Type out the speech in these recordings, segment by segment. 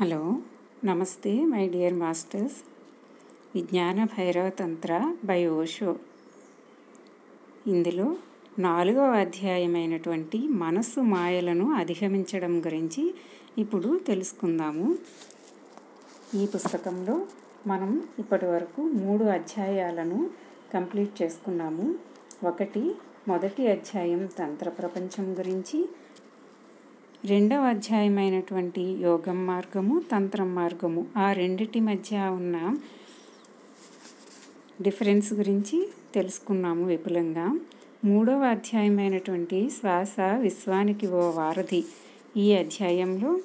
Hello నమస్తే my dear masters. విజ్ఞాన భైరవ తంత్ర by Osho. ఇందులో నాలుగవ అధ్యాయమైనటువంటి మనస్సు మాయలను అధిగమించడం గురించి ఇప్పుడు తెలుసుకుందాము. ఈ పుస్తకంలో మనం ఇప్పటి వరకు మూడు అధ్యాయాలను కంప్లీట్ చేసుకున్నాము. ఒకటి మొదటి అధ్యాయం తంత్ర ప్రపంచం గురించి రెండవ అధ్యాయమైనటువంటి యోగం మార్గము తంత్రం మార్గము. ఆ రెండిటి మధ్య ఉన్న డిఫరెన్స్ గురించి తెలుసుకున్నాము విపులంగా. మూడవ అధ్యాయమైనటువంటి శ్వాస విశ్వానికి ఓ వారధి. ఈ అధ్యాయంలో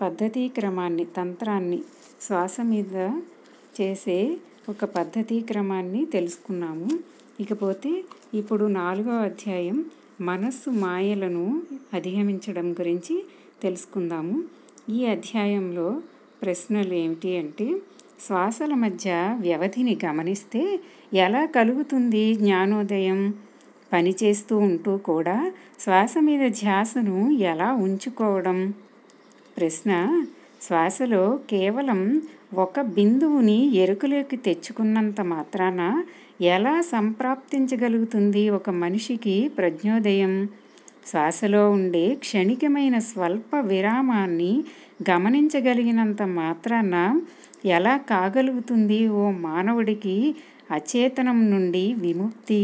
పద్ధతి క్రమాన్ని తంత్రాన్ని శ్వాస మీద చేసే ఒక పద్ధతి క్రమాన్ని తెలుసుకున్నాము. ఇకపోతే ఇప్పుడు నాలుగవ అధ్యాయం మనస్సు మాయలను అధిగమించడం గురించి తెలుసుకుందాము. ఈ అధ్యాయంలో ప్రశ్నలు ఏమిటి అంటే శ్వాసల మధ్య వ్యవధిని గమనిస్తే ఎలా కలుగుతుంది జ్ఞానోదయం? పనిచేస్తూ ఉంటూ కూడా శ్వాస మీద ధ్యాసను ఎలా ఉంచుకోవడం? ప్రశ్న శ్వాసలో కేవలం ఒక బిందువుని ఎరుకలోకి తెచ్చుకున్నంత మాత్రాన ఎలా సంప్రాప్తించగలుగుతుంది ఒక మనిషికి ప్రజ్ఞోదయం? శ్వాసలో ఉండే క్షణికమైన స్వల్ప విరామాన్ని గమనించగలిగినంత మాత్రాన ఎలా కాగలుగుతుంది ఓ మానవుడికి అచేతనం నుండి విముక్తి?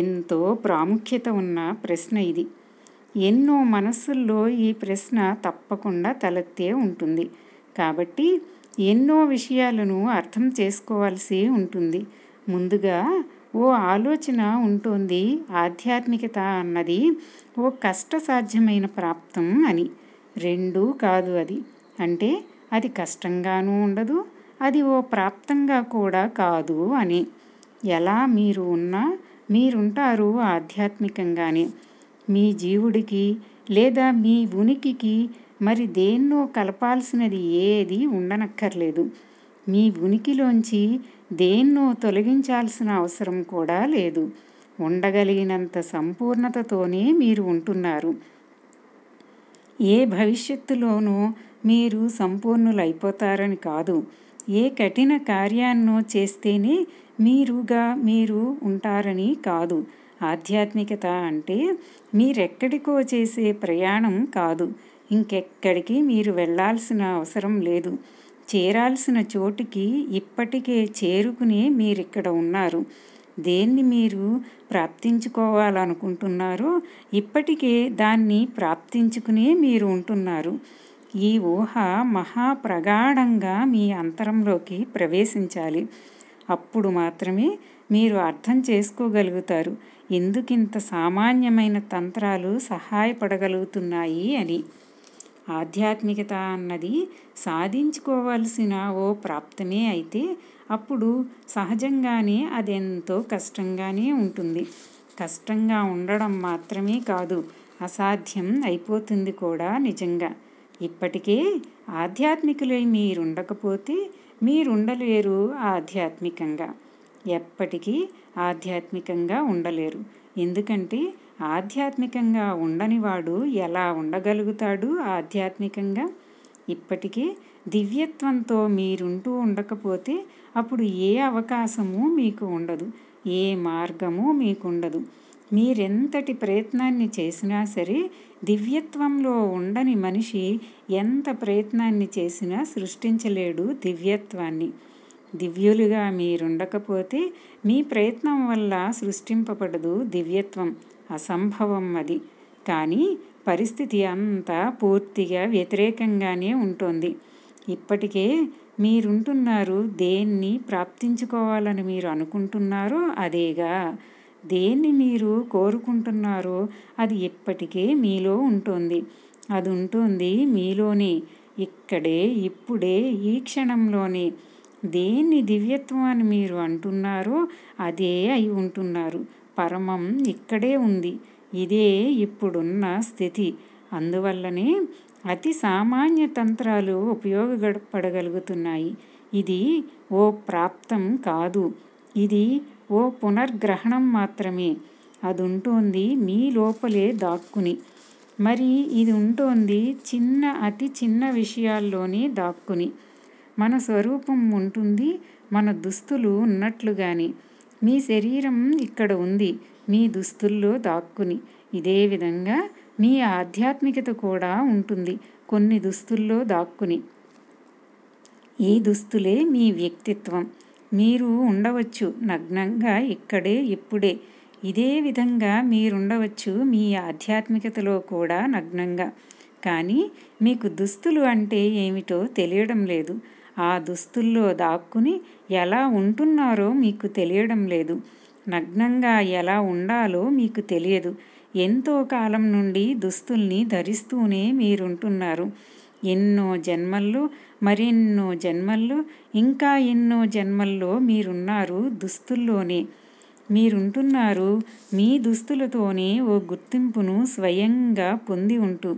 ఎంతో ప్రాముఖ్యత ఉన్న ప్రశ్న ఇది. ఎన్నో మనసుల్లో ఈ ప్రశ్న తప్పకుండా తలెత్తే ఉంటుంది. కాబట్టి ఎన్నో విషయాలను అర్థం చేసుకోవాల్సి ఉంటుంది. ముందుగా ఓ ఆలోచన ఉంటుంది ఆధ్యాత్మికత అన్నది ఓ కష్టసాధ్యమైన ప్రాప్తం అని. రెండూ కాదు అది. అంటే అది కష్టంగానూ ఉండదు అది ఓ ప్రాప్తంగా కూడా కాదు అని. ఎలా మీరు ఉన్నా మీరుంటారు ఆధ్యాత్మికంగానే. మీ జీవుడికి లేదా మీ ఉనికికి మరి దేన్నో కలపాల్సినది ఏది ఉండనక్కర్లేదు. మీ ఉనికిలోంచి దేన్నో తొలగించాల్సిన అవసరం కూడా లేదు. ఉండగలిగినంత సంపూర్ణతతోనే మీరు ఉంటున్నారు. ఏ భవిష్యత్తులోనూ మీరు సంపూర్ణులైపోతారని కాదు. ఏ కఠిన కార్యాన్నో చేస్తేనే మీరుగా మీరు ఉంటారని కాదు. ఆధ్యాత్మికత అంటే మీరెక్కడికో చేసే ప్రయాణం కాదు. ఇంకెక్కడికి మీరు వెళ్ళాల్సిన అవసరం లేదు. చేరాల్సిన చోటికి ఇప్పటికే చేరుకునే మీరిక్కడ ఉన్నారు. దేన్ని మీరు ప్రాప్తించుకోవాలనుకుంటున్నారో ఇప్పటికే దాన్ని ప్రాప్తించుకునే మీరు ఉంటున్నారు. ఈ ఊహ మహాప్రగాఢంగా మీ అంతరంలోకి ప్రవేశించాలి. అప్పుడు మాత్రమే మీరు అర్థం చేసుకోగలుగుతారు. ఎందుకింత సామాన్యమైన తంత్రాలు సహాయపడగలుగుతున్నాయి అని. ఆధ్యాత్మికత అన్నది సాధించుకోవాల్సిన ఓ ప్రాప్తమే అయితే అప్పుడు సహజంగానే అదెంతో కష్టంగానే ఉంటుంది. కష్టంగా ఉండడం మాత్రమే కాదు అసాధ్యం అయిపోతుంది కూడా నిజంగా. ఇప్పటికే ఆధ్యాత్మికులై మీరుండకపోతే మీరుండలేరు ఆధ్యాత్మికంగా. ఎప్పటికీ ఆధ్యాత్మికంగా ఉండలేరు. ఎందుకంటే ఆధ్యాత్మికంగా ఉండనివాడు ఎలా ఉండగలుగుతాడు ఆధ్యాత్మికంగా? ఇప్పటికే దివ్యత్వంతో మీరుంటూ ఉండకపోతే అప్పుడు ఏ అవకాశము మీకు ఉండదు. ఏ మార్గము మీకుండదు. మీరెంతటి ప్రయత్నాన్ని చేసినా సరే దివ్యత్వంలో ఉండని మనిషి ఎంత ప్రయత్నాన్ని చేసినా సృష్టించలేడు దివ్యత్వాన్ని. దివ్యులుగా మీరుండకపోతే మీ ప్రయత్నం వల్ల సృష్టింపబడదు దివ్యత్వం అసంభవం అది. కానీ పరిస్థితి అంతా పూర్తిగా వ్యతిరేకంగానే ఉంటుంది. ఇప్పటికే మీరుంటున్నారు దేన్ని ప్రాప్తించుకోవాలని మీరు అనుకుంటున్నారో అదేగా. దేన్ని మీరు కోరుకుంటున్నారో అది ఇప్పటికే మీలో ఉంటుంది. అది ఉంటుంది మీలోనే ఇక్కడే ఇప్పుడే ఈ క్షణంలోనే. దేన్ని దివ్యత్వం అని మీరు అంటున్నారో అదే అయి ఉంటున్నారు. పరమం ఇక్కడే ఉంది. ఇదే ఇప్పుడున్న స్థితి. అందువల్లనే అతి సామాన్య తంత్రాలు ఉపయోగపడగలుగుతున్నాయి. ఇది ఓ ప్రాప్తం కాదు. ఇది ఓ పునర్గ్రహణం మాత్రమే. అదుంటోంది మీ లోపలే దాక్కుని. మరి ఇది ఉంటోంది చిన్న అతి చిన్న విషయాల్లోనే దాక్కుని. మన స్వరూపం ఉంటుంది మన దుస్తులు ఉన్నట్లుగానే. మీ శరీరం ఇక్కడ ఉంది మీ దుస్తుల్లో దాక్కుని. ఇదే విధంగా మీ ఆధ్యాత్మికత కూడా ఉంటుంది కొన్ని దుస్తుల్లో దాక్కుని. ఈ దుస్తులే మీ వ్యక్తిత్వం. మీరు ఉండవచ్చు నగ్నంగా ఇక్కడే ఇప్పుడే. ఇదే విధంగా మీరుండవచ్చు మీ ఆధ్యాత్మికతలో కూడా నగ్నంగా. కానీ మీకు దుస్తులు అంటే ఏమిటో తెలియడం లేదు. ఆ దుస్తుల్లో దాక్కుని ఎలా ఉంటున్నారో మీకు తెలియడం లేదు. నగ్నంగా ఎలా ఉండాలో మీకు తెలియదు. ఎంతో కాలం నుండి దుస్తుల్ని ధరిస్తూనే మీరుంటున్నారు. ఎన్నో జన్మల్లో మరెన్నో జన్మల్లో ఇంకా ఎన్నో జన్మల్లో మీరున్నారు దుస్తుల్లోనే. మీరుంటున్నారు మీ దుస్తులతోనే ఓ గుర్తింపును స్వయంగా పొంది ఉంటూ.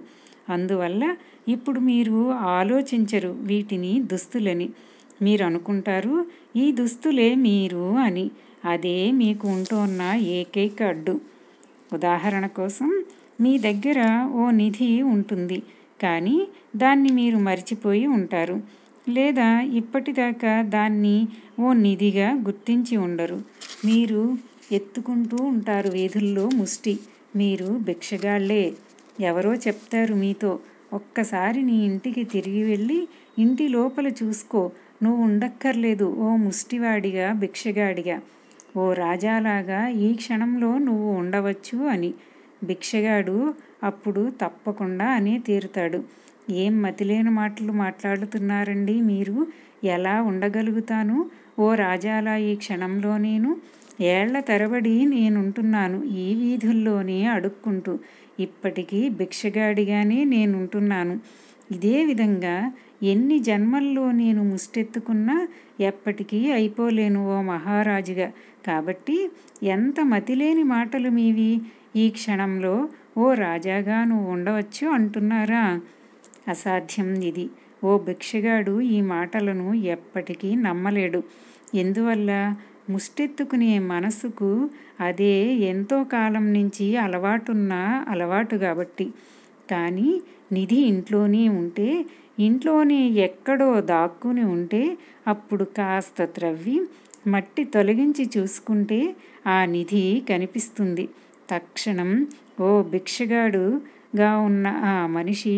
అందువల్ల ఇప్పుడు మీరు ఆలోచించరు వీటిని దుస్తులని. మీరు అనుకుంటారు ఈ దుస్తులే మీరు అని. అదే మీకు ఉంటున్న ఏకైక అడ్డు. ఉదాహరణ కోసం మీ దగ్గర ఓ నిధి ఉంటుంది కానీ దాన్ని మీరు మర్చిపోయి ఉంటారు లేదా ఇప్పటిదాకా దాన్ని ఓ నిధిగా గుర్తించి ఉండరు. మీరు ఎత్తుకుంటూ ఉంటారు వీధుల్లో ముష్టి. మీరు భిక్షగాళ్ళే ఎవరో చెప్తారు మీతో ఒక్కసారి నీ ఇంటికి తిరిగి వెళ్ళి ఇంటి లోపల చూసుకో. నువ్వు ఉండక్కర్లేదు. ఓ ముష్టివాడిగా భిక్షగాడిగా. ఓ రాజాలాగా ఈ క్షణంలో నువ్వు ఉండవచ్చు అని. భిక్షగాడు అప్పుడు తప్పకుండా అనే తీరుతాడు. ఏం మతిలేని మాటలు మాట్లాడుతున్నారండి మీరు? ఎలా ఉండగలుగుతాను? ఓ రాజాలా ఈ క్షణంలో నేను? ఏళ్ళ తరబడి నేనుంటున్నాను ఈ వీధుల్లోనే అడుక్కుంటూ ఇప్పటికీ భిక్షగాడిగానే నేనుంటున్నాను. ఇదే విధంగా ఎన్ని జన్మల్లో నేను ముష్టెత్తుకున్నా ఎప్పటికీ అయిపోలేను ఓ మహారాజుగా. కాబట్టి ఎంత మతిలేని మాటలు మీవి? ఈ క్షణంలో ఓ రాజాగా నువ్వు ఉండవచ్చు అంటున్నారా? అసాధ్యం ఇది. ఓ భిక్షగాడు ఈ మాటలను ఎప్పటికీ నమ్మలేడు. ఎందువల్ల? ముష్టెత్తుకునే మనసుకు అదే ఎంతో కాలం నుంచి అలవాటున్న అలవాటు కాబట్టి. కానీ నిధి ఇంట్లోనే ఉంటే ఇంట్లోనే ఎక్కడో దాక్కుని ఉంటే అప్పుడు కాస్త త్రవ్వి మట్టి తొలగించి చూసుకుంటే ఆ నిధి కనిపిస్తుంది. తక్షణం ఓ భిక్షగాడుగా ఉన్న ఆ మనిషి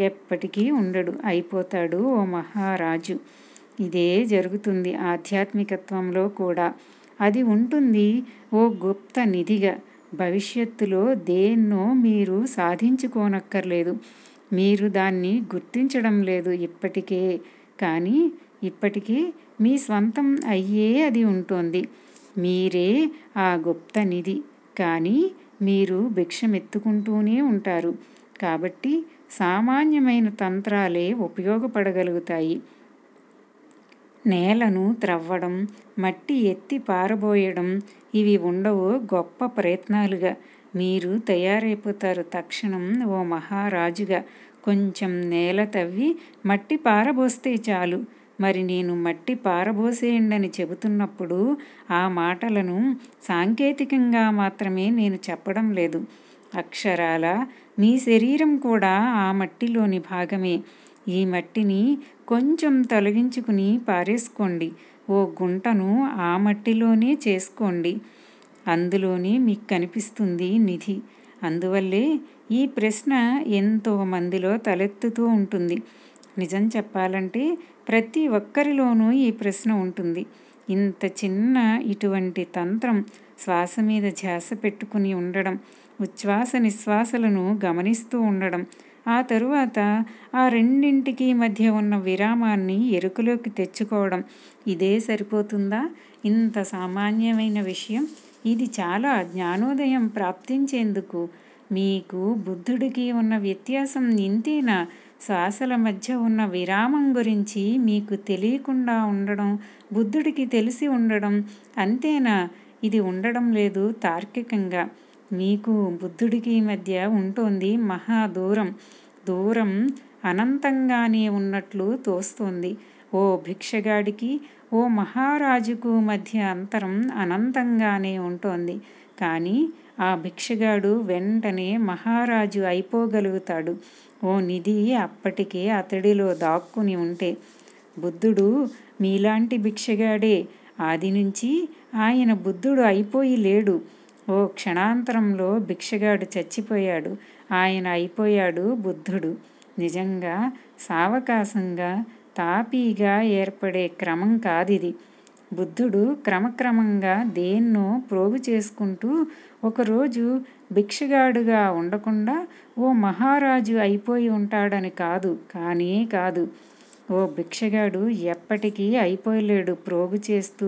ఎప్పటికీ ఉండడు. అయిపోతాడు ఓ మహారాజు. ఇదే జరుగుతుంది ఆధ్యాత్మికత్వంలో కూడా. అది ఉంటుంది ఓ గుప్త నిధిగా. భవిష్యత్తులో దేన్నో మీరు సాధించుకోనక్కర్లేదు. మీరు దాన్ని గుర్తించడం లేదు ఇప్పటికే. కానీ ఇప్పటికీ మీ స్వంతం అయ్యే అది ఉంటుంది. మీరే ఆ గుప్త నిధి. కానీ మీరు భిక్షమెత్తుకుంటూనే ఉంటారు. కాబట్టి సామాన్యమైన తంత్రాలే ఉపయోగపడగలుగుతాయి. నేలను త్రవ్వడం మట్టి ఎత్తి పారబోయడం ఇవి ఉండవు గొప్ప ప్రయత్నాలుగా. మీరు తయారైపోతారు తక్షణం ఓ మహారాజుగా. కొంచెం నేల తవ్వి మట్టి పారబోస్తే చాలు. మరి నేను మట్టి పారబోసేయండని చెబుతున్నప్పుడు ఆ మాటలను సాంకేతికంగా మాత్రమే నేను చెప్పడం లేదు. అక్షరాలా? మీ శరీరం కూడా ఆ మట్టిలోని భాగమే. ఈ మట్టిని కొంచెం తొలగించుకుని పారేసుకోండి. ఓ గుంటను ఆ మట్టిలోనే చేసుకోండి. అందులోనే మీకు కనిపిస్తుంది నిధి. అందువల్లే ఈ ప్రశ్న ఎంతో మందిలో తలెత్తుతూ ఉంటుంది. నిజం చెప్పాలంటే ప్రతి ఒక్కరిలోనూ ఈ ప్రశ్న ఉంటుంది. ఇంత చిన్న ఇటువంటి తంత్రం శ్వాస మీద ధ్యాస పెట్టుకుని ఉండడం ఉచ్ఛ్వాస నిశ్వాసలను గమనిస్తూ ఉండడం ఆ తరువాత ఆ రెండింటికి మధ్య ఉన్న విరామాన్ని ఎరుకలోకి తెచ్చుకోవడం. ఇదే సరిపోతుందా? ఇంత సామాన్యమైన విషయం. ఇది చాలా జ్ఞానోదయం ప్రాప్తించేందుకు. మీకు బుద్ధుడికి ఉన్న వ్యత్యాసం ఇంతేనా? శ్వాసల మధ్య ఉన్న విరామం గురించి మీకు తెలియకుండా ఉండడం బుద్ధుడికి తెలిసి ఉండడం అంతేనా? ఇది ఉండడం లేదు తార్కికంగా. మీకు బుద్ధుడికి మధ్య ఉంటోంది మహా దూరం దూరం అనంతంగానే ఉన్నట్లు తోస్తోంది. ఓ భిక్షగాడికి ఓ మహారాజుకు మధ్య అంతరం అనంతంగానే ఉంటోంది. కానీ ఆ భిక్షగాడు వెంటనే మహారాజు అయిపోగలుగుతాడు. ఓ నిధి అప్పటికే అతడిలో దాక్కుని ఉంటే బుద్ధుడు మీలాంటి భిక్షగాడే. ఆది నుంచి ఆయన బుద్ధుడు అయిపోయి లేడు. ఓ క్షణాంతరంలో భిక్షగాడు చచ్చిపోయాడు. ఆయన అయిపోయాడు బుద్ధుడు. నిజంగా సావకాశంగా తాపీగా ఏర్పడే క్రమం కాదిది. బుద్ధుడు క్రమక్రమంగా దేన్నో ప్రోగు చేసుకుంటూ ఒకరోజు భిక్షగాడుగా ఉండకుండా ఓ మహారాజు అయిపోయి ఉంటాడని కాదు కానే కాదు. ఓ భిక్షగాడు ఎప్పటికీ అయిపోలేడు ప్రోగు చేస్తూ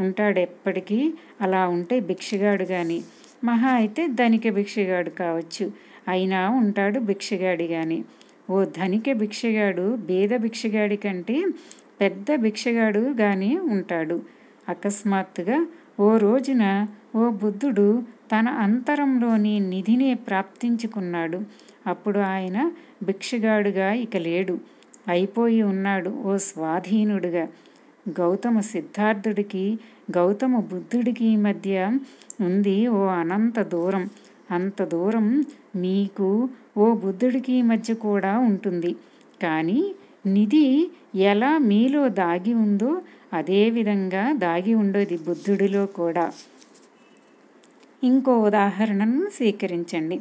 ఉంటాడు ఉంటాడెప్పటికీ అలా ఉంటే భిక్షగాడు కానీ మహా అయితే ధనిక భిక్షగాడు కావచ్చు. అయినా ఉంటాడు భిక్షగాడిగాని ఓ ధనిక భిక్షగాడు బీద భిక్షగాడి కంటే పెద్ద భిక్షగాడు కానీ ఉంటాడు. అకస్మాత్తుగా ఓ రోజున ఓ బుద్ధుడు తన అంతరంలోని నిధినే ప్రాప్తించుకున్నాడు. అప్పుడు ఆయన భిక్షగాడుగా ఇక లేడు. అయిపోయి ఉన్నాడు ఓ స్వాధీనుడుగా. గౌతమ సిద్ధార్థుడికి గౌతమ బుద్ధుడికి మధ్య ఉంది ఓ అనంత దూరం. అంత దూరం మీకు ఓ బుద్ధుడికి మధ్య కూడా ఉంటుంది. కానీ నిధి ఎలా మీలో దాగి ఉందో అదేవిధంగా దాగి ఉండేది బుద్ధుడిలో కూడా. ఇంకో ఉదాహరణను స్వీకరించండి.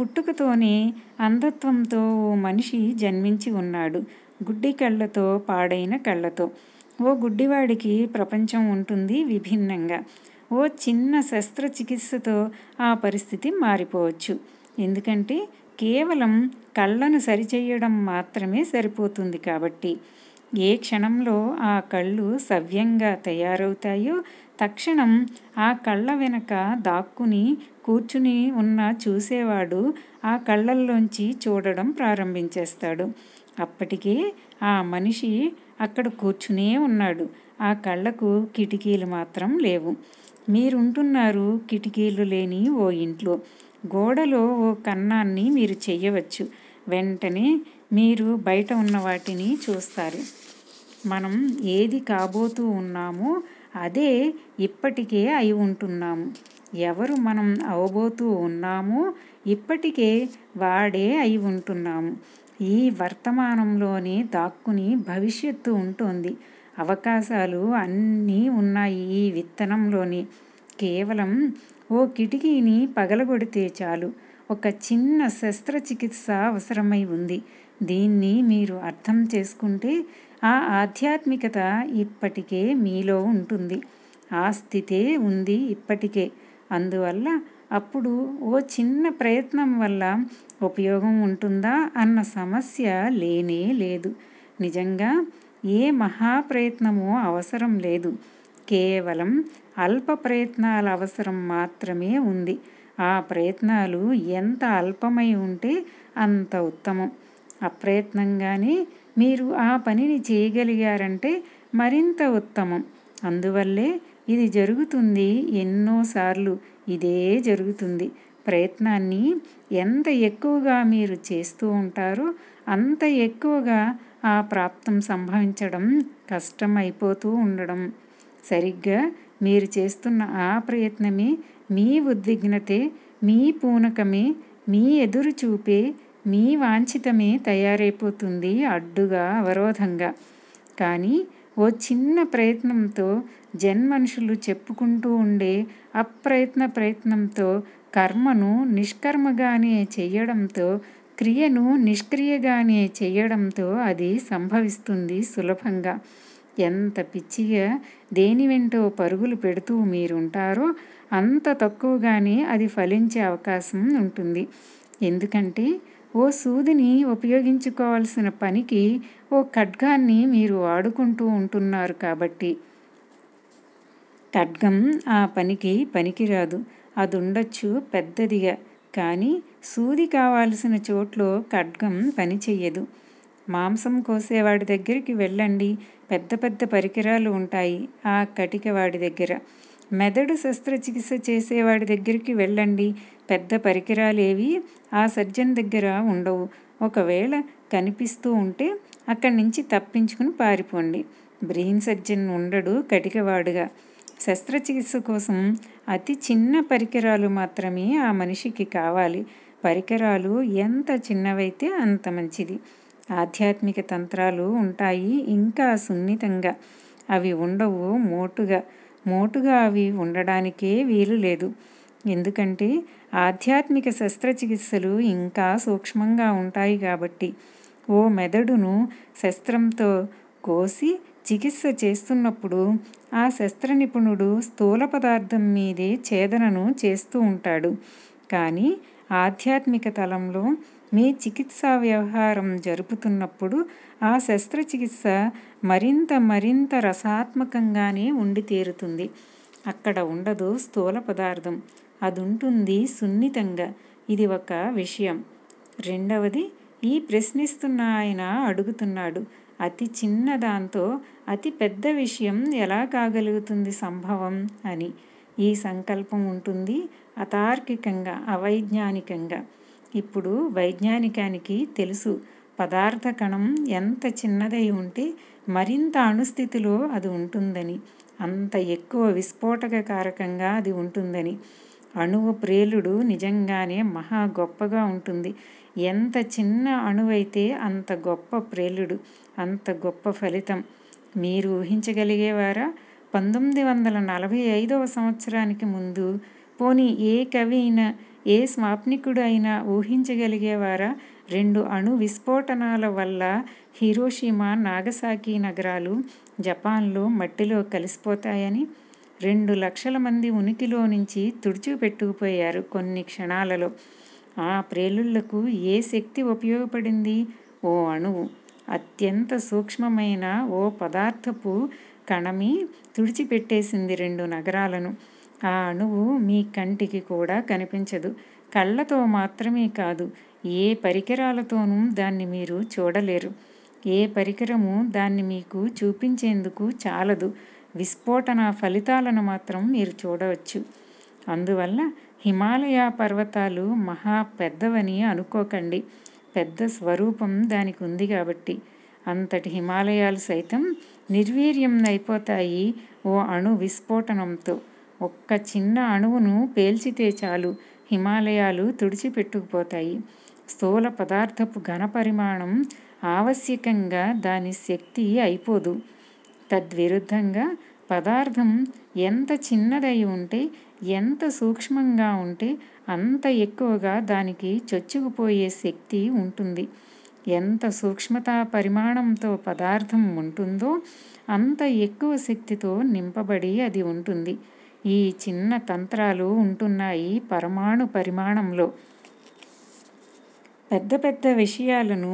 పుట్టుకతోనే అంధత్వంతో ఓ మనిషి జన్మించి ఉన్నాడు. గుడ్డి కళ్ళతో పాడైన కళ్ళతో. ఓ గుడ్డివాడికి ప్రపంచం ఉంటుంది విభిన్నంగా. ఓ చిన్న శస్త్రచికిత్సతో ఆ పరిస్థితి మారిపోవచ్చు. ఎందుకంటే కేవలం కళ్ళను సరిచేయడం మాత్రమే సరిపోతుంది కాబట్టి. ఏ క్షణంలో ఆ కళ్ళు సవ్యంగా తయారవుతాయో తక్షణం ఆ కళ్ళ వెనక దాక్కుని కూర్చుని ఉన్న చూసేవాడు ఆ కళ్ళల్లోంచి చూడడం ప్రారంభించేస్తాడు. అప్పటికే ఆ మనిషి అక్కడ కూర్చునే ఉన్నాడు. ఆ కళ్ళకు కిటికీలు మాత్రం లేవు. మీరుంటున్నారు కిటికీలు లేని ఓ ఇంట్లో. గోడలో ఓ కన్నాన్ని మీరు చెయ్యవచ్చు. వెంటనే మీరు బయట ఉన్న వాటిని చూస్తారు. మనం ఏది కాబోతూ ఉన్నామో అదే ఇప్పటికే అయి ఉంటున్నాము. ఎవరు మనం అవబోతూ ఉన్నామో ఇప్పటికే వాడే అయి ఉంటున్నాము. ఈ వర్తమానంలోనే దాక్కుని భవిష్యత్తు ఉంటోంది. అవకాశాలు అన్నీ ఉన్నాయి ఈ విత్తనంలోనే. కేవలం ఓ కిటికీని పగలగొడితే చాలు. ఒక చిన్న శస్త్రచికిత్స అవసరమై ఉంది. దీన్ని మీరు అర్థం చేసుకుంటే ఆ ఆధ్యాత్మికత ఇప్పటికే మీలో ఉంటుంది. ఆ స్థితే ఉంది ఇప్పటికే. అందువల్ల అప్పుడు ఓ చిన్న ప్రయత్నం వల్ల ఉపయోగం ఉంటుందా అన్న సమస్య లేనే లేదు. నిజంగా ఏ మహా ప్రయత్నము అవసరం లేదు. కేవలం అల్ప ప్రయత్నాల అవసరం మాత్రమే ఉంది. ఆ ప్రయత్నాలు ఎంత అల్పమై ఉంటే అంత ఉత్తమం. అప్రయత్నంగానే మీరు ఆ పనిని చేయగలిగారంటే మరింత ఉత్తమం. అందువల్లే ఇది జరుగుతుంది ఎన్నోసార్లు ఇదే జరుగుతుంది. ప్రయత్నాన్ని ఎంత ఎక్కువగా మీరు చేస్తూ ఉంటారో అంత ఎక్కువగా ఆ ప్రాప్తం సంభవించడం కష్టం అయిపోతూ ఉండడం. సరిగ్గా మీరు చేస్తున్న ఆ ప్రయత్నమే మీ ఉద్విగ్నతే మీ పూనకమే మీ ఎదురు చూపే మీ వాంఛితమే తయారైపోతుంది అడ్డుగా అవరోధంగా. కానీ ఓ చిన్న ప్రయత్నంతో జన్మనుషులు చెప్పుకుంటూ ఉండే అప్రయత్న ప్రయత్నంతో కర్మను నిష్కర్మగానే చెయ్యడంతో క్రియను నిష్క్రియగానే చెయ్యడంతో అది సంభవిస్తుంది సులభంగా. ఎంత పిచ్చిగా దేని వెంటో పరుగులు పెడుతూ మీరుంటారో అంత తక్కువగానే అది ఫలించే అవకాశం ఉంటుంది. ఎందుకంటే ఓ సూదిని ఉపయోగించుకోవాల్సిన పనికి ఓ ఖడ్గాన్ని మీరు వాడుకుంటూ ఉంటున్నారు కాబట్టి. ఖడ్గం ఆ పనికి పనికిరాదు. అది ఉండొచ్చు పెద్దదిగా. కానీ సూది కావాల్సిన చోట్లో ఖడ్గం పనిచెయ్యదు. మాంసం కోసేవాడి దగ్గరికి వెళ్ళండి. పెద్ద పెద్ద పరికరాలు ఉంటాయి ఆ కటికవాడి దగ్గర. మెదడు శస్త్రచికిత్స చేసేవాడి దగ్గరికి వెళ్ళండి. పెద్ద పరికరాలేవీ ఆ సర్జన్ దగ్గర ఉండవు. ఒకవేళ కనిపిస్తూ ఉంటే అక్కడి నుంచి తప్పించుకుని పారిపోండి. బ్రెయిన్ సర్జన్ ఉండడు కటికవాడుగా. శస్త్రచికిత్స కోసం అతి చిన్న పరికరాలు మాత్రమే ఆ మనిషికి కావాలి. పరికరాలు ఎంత చిన్నవైతే అంత మంచిది. ఆధ్యాత్మిక తంత్రాలు ఉంటాయి ఇంకా సున్నితంగా. అవి ఉండవు మోటుగా. మోటుగా అవి ఉండడానికే వీలు లేదు. ఎందుకంటే ఆధ్యాత్మిక శస్త్రచికిత్సలు ఇంకా సూక్ష్మంగా ఉంటాయి కాబట్టి ఓ మెదడును శస్త్రంతో కోసి చికిత్స చేస్తున్నప్పుడు ఆ శస్త్ర నిపుణుడు స్థూల పదార్థం మీదే ఛేదనను చేస్తూ ఉంటాడు. కానీ ఆధ్యాత్మిక తలంలో మీ చికిత్సా వ్యవహారం జరుపుతున్నప్పుడు ఆ శస్త్రచికిత్స మరింత మరింత రసాత్మకంగానే ఉండి తీరుతుంది. అక్కడ ఉండదు స్థూల పదార్థం. అది ఉంటుంది సున్నితంగా. ఇది ఒక విషయం. రెండవది ఈ ప్రశ్నిస్తున్న ఆయన అడుగుతున్నాడు అతి చిన్న దాంతో అతి పెద్ద విషయం ఎలా కాగలుగుతుంది సంభవం అని. ఈ సంకల్పం ఉంటుంది అతార్కికంగా అవైజ్ఞానికంగా. ఇప్పుడు వైజ్ఞానికానికి తెలుసు పదార్థ కణం ఎంత చిన్నదై ఉంటే మరింత అణుస్థితిలో అది ఉంటుందని అంత ఎక్కువ విస్ఫోటక కారకంగా అది ఉంటుందని. అణువు ప్రేలుడు నిజంగానే మహా గొప్పగా ఉంటుంది. ఎంత చిన్న అణువైతే అంత గొప్ప ప్రేలుడు అంత గొప్ప ఫలితం. మీరు ఊహించగలిగేవారా? పంతొమ్మిది వందల నలభై ఐదవ సంవత్సరానికి ముందు పోనీ ఏ కవి అయినా ఏ స్వాప్నికుడు అయినా ఊహించగలిగేవారా? రెండు అణు విస్ఫోటనాల వల్ల హిరోషిమా నాగసాకి నగరాలు జపాన్లో మట్టిలో కలిసిపోతాయని రెండు లక్షల మంది ఉనికిలో నుంచి తుడిచిపెట్టుకుపోయారు కొన్ని క్షణాలలో. ఆ ప్రేలుళ్ళకు ఏ శక్తి ఉపయోగపడింది? ఓ అణువు అత్యంత సూక్ష్మమైన ఓ పదార్థపు కణమి తుడిచిపెట్టేసింది రెండు నగరాలను. ఆ అణువు మీ కంటికి కూడా కనిపించదు. కళ్ళతో మాత్రమే కాదు ఏ పరికరాలతోనూ దాన్ని మీరు చూడలేరు. ఏ పరికరము దాన్ని మీకు చూపించేందుకు చాలదు. విస్ఫోటన ఫలితాలను మాత్రం మీరు చూడవచ్చు. అందువల్ల హిమాలయ పర్వతాలు మహా పెద్దవని అనుకోకండి. పెద్ద స్వరూపం దానికి ఉంది కాబట్టి. అంతటి హిమాలయాలు సైతం నిర్వీర్యం అయిపోతాయి ఓ అణు విస్ఫోటనంతో. ఒక్క చిన్న అణువును పేల్చితే చాలు. హిమాలయాలు తుడిచిపెట్టుకుపోతాయి. స్థూల పదార్థపు ఘన పరిమాణం ఆవశ్యకంగా దాని శక్తి అయిపోదు. తద్విరుద్ధంగా పదార్థం ఎంత చిన్నదై ఉంటే ఎంత సూక్ష్మంగా ఉంటే అంత ఎక్కువగా దానికి చొచ్చుకుపోయే శక్తి ఉంటుంది. ఎంత సూక్ష్మతా పరిమాణంతో పదార్థం ఉంటుందో అంత ఎక్కువ శక్తితో నింపబడి అది ఉంటుంది. ఈ చిన్న తంత్రాలు ఉంటున్నాయి పరమాణు పరిమాణంలో. పెద్ద పెద్ద విషయాలను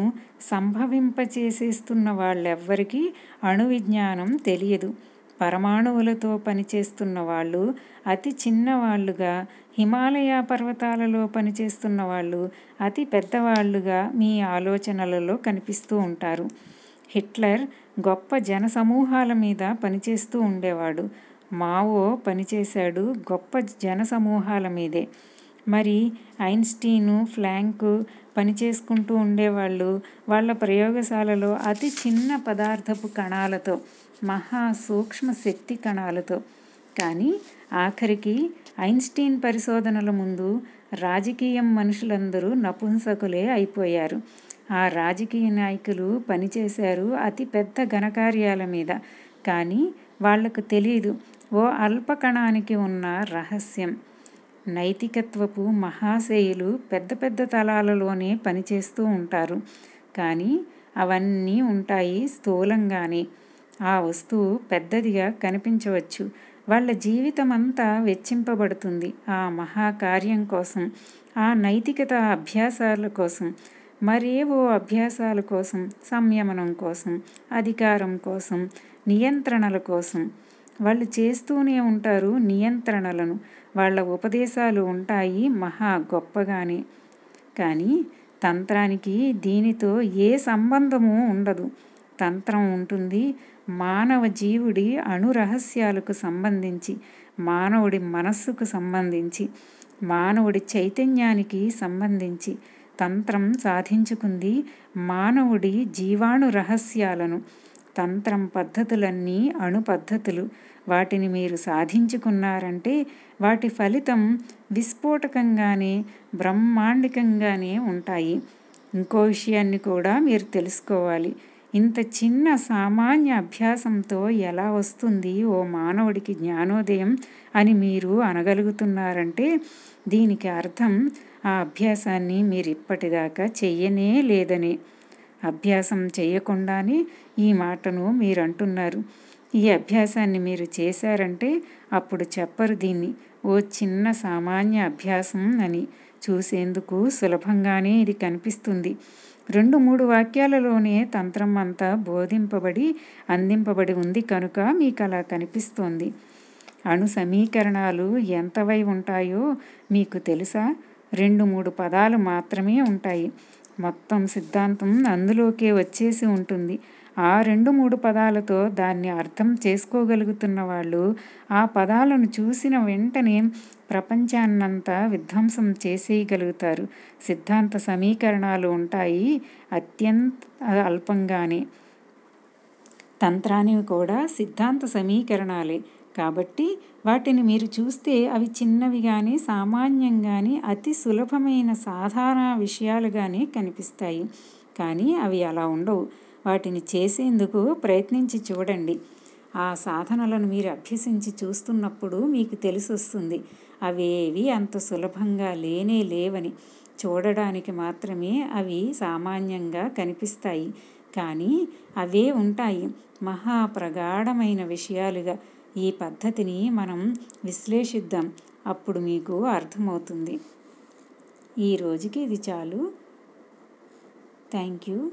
సంభవింపచేసేస్తున్న వాళ్ళెవ్వరికీ అణు విజ్ఞానం తెలియదు. పరమాణువులతో పనిచేస్తున్న వాళ్ళు అతి చిన్నవాళ్ళుగా హిమాలయ పర్వతాలలో పనిచేస్తున్న వాళ్ళు అతి పెద్దవాళ్ళుగా మీ ఆలోచనలలో కనిపిస్తూ ఉంటారు. హిట్లర్ గొప్ప జనసమూహాల మీద పనిచేస్తూ ఉండేవాడు. మావో పనిచేశాడు గొప్ప జనసమూహాల మీదే. మరి ఐన్స్టీను ప్లాంక్ పనిచేసుకుంటూ ఉండేవాళ్ళు. వాళ్ళ ప్రయోగశాలలో అతి చిన్న పదార్థపు కణాలతో మహా సూక్ష్మ శక్తి కణాలతో. కానీ ఆఖరికి ఐన్స్టీన్ పరిశోధనల ముందు రాజకీయం మనుషులందరూ నపుంసకులే అయిపోయారు. ఆ రాజకీయ నాయకులు పనిచేశారు అతి పెద్ద ఘనకార్యాల మీద. కానీ వాళ్ళకు తెలీదు. ఓ అల్ప కణానికి ఉన్న రహస్యం. నైతికత్వపు మహాశయులు పెద్ద పెద్ద తలాలలోనే పనిచేస్తూ ఉంటారు. కానీ అవన్నీ ఉంటాయి స్థూలంగానే. ఆ వస్తువు పెద్దదిగా కనిపించవచ్చు. వాళ్ళ జీవితమంతా వెచ్చింపబడుతుంది ఆ మహాకార్యం కోసం ఆ నైతికత అభ్యాసాల కోసం మరేవో అభ్యాసాల కోసం సంయమనం కోసం అధికారం కోసం నియంత్రణల కోసం. వాళ్ళు చేస్తూనే ఉంటారు నియంత్రణలను. వాళ్ళ ఉపదేశాలు ఉంటాయి మహా గొప్పగానే. కానీ తంత్రానికి దీనితో ఏ సంబంధము ఉండదు. తంత్రం ఉంటుంది మానవ జీవుడి అణు రహస్యాలకు సంబంధించి మానవుడి మనస్సుకు సంబంధించి మానవుడి చైతన్యానికి సంబంధించి. తంత్రం సాధించుకుంది మానవుడి జీవాణు రహస్యాలను తంత్రం పద్ధతులన్నీ అణు పద్ధతులు వాటిని మీరు సాధించుకున్నారంటే వాటి ఫలితం విస్ఫోటకంగానే బ్రహ్మాండికంగానే ఉంటాయి. ఇంకో విషయాన్ని కూడా మీరు తెలుసుకోవాలి. ఇంత చిన్న సామాన్య అభ్యాసంతో ఎలా వస్తుంది ఓ మానవుడికి జ్ఞానోదయం అని మీరు అనగలుగుతున్నారంటే దీనికి అర్థం ఆ అభ్యాసాన్ని మీరు ఇప్పటిదాకా చెయ్యనే లేదని. అభ్యాసం చేయకుండానే ఈ మాటను మీరు అంటున్నారు ఈ అభ్యాసాన్ని మీరు చేశారంటే అప్పుడు చెప్పరు దీన్ని. ఓ చిన్న సామాన్య అభ్యాసం అని చూసేందుకు సులభంగానే ఇది కనిపిస్తుంది. రెండు మూడు వాక్యాలలోనే తంత్రం అంతా బోధింపబడి అందింపబడి ఉంది కనుక మీకు అలా కనిపిస్తోంది. అణు సమీకరణాలు ఎంతవై ఉంటాయో మీకు తెలుసా? రెండు మూడు పదాలు మాత్రమే ఉంటాయి. మొత్తం సిద్ధాంతం అందులోకే వచ్చేసి ఉంటుంది. ఆ రెండు మూడు పదాలతో దాన్ని అర్థం చేసుకోగలుగుతున్న వాళ్ళు ఆ పదాలను చూసిన వెంటనే ప్రపంచాన్నంతా విధ్వంసం చేసేయగలుగుతారు. సిద్ధాంత సమీకరణాలు ఉంటాయి అత్యంత అల్పంగానే. తంత్రానివి కూడా సిద్ధాంత సమీకరణాలే. కాబట్టి వాటిని మీరు చూస్తే అవి చిన్నవి కానీ సామాన్యంగానే అతి సులభమైన సాధారణ విషయాలుగానే కనిపిస్తాయి. కానీ అవి అలా ఉండవు. వాటిని చేసేందుకు ప్రయత్నించి చూడండి. ఆ సాధనలను మీరు అభ్యసించి చూస్తున్నప్పుడు మీకు తెలిసొస్తుంది. అవేవి అంత సులభంగా లేనే లేవని. చూడడానికి మాత్రమే అవి సామాన్యంగా కనిపిస్తాయి. కానీ అవే ఉంటాయి. మహా ప్రగాఢమైన విషయాలుగా ఈ పద్ధతిని మనం విశ్లేషిద్దాం. అప్పుడు మీకు అర్థమవుతుంది. ఈ రోజుకి ఇది చాలు. Thank you.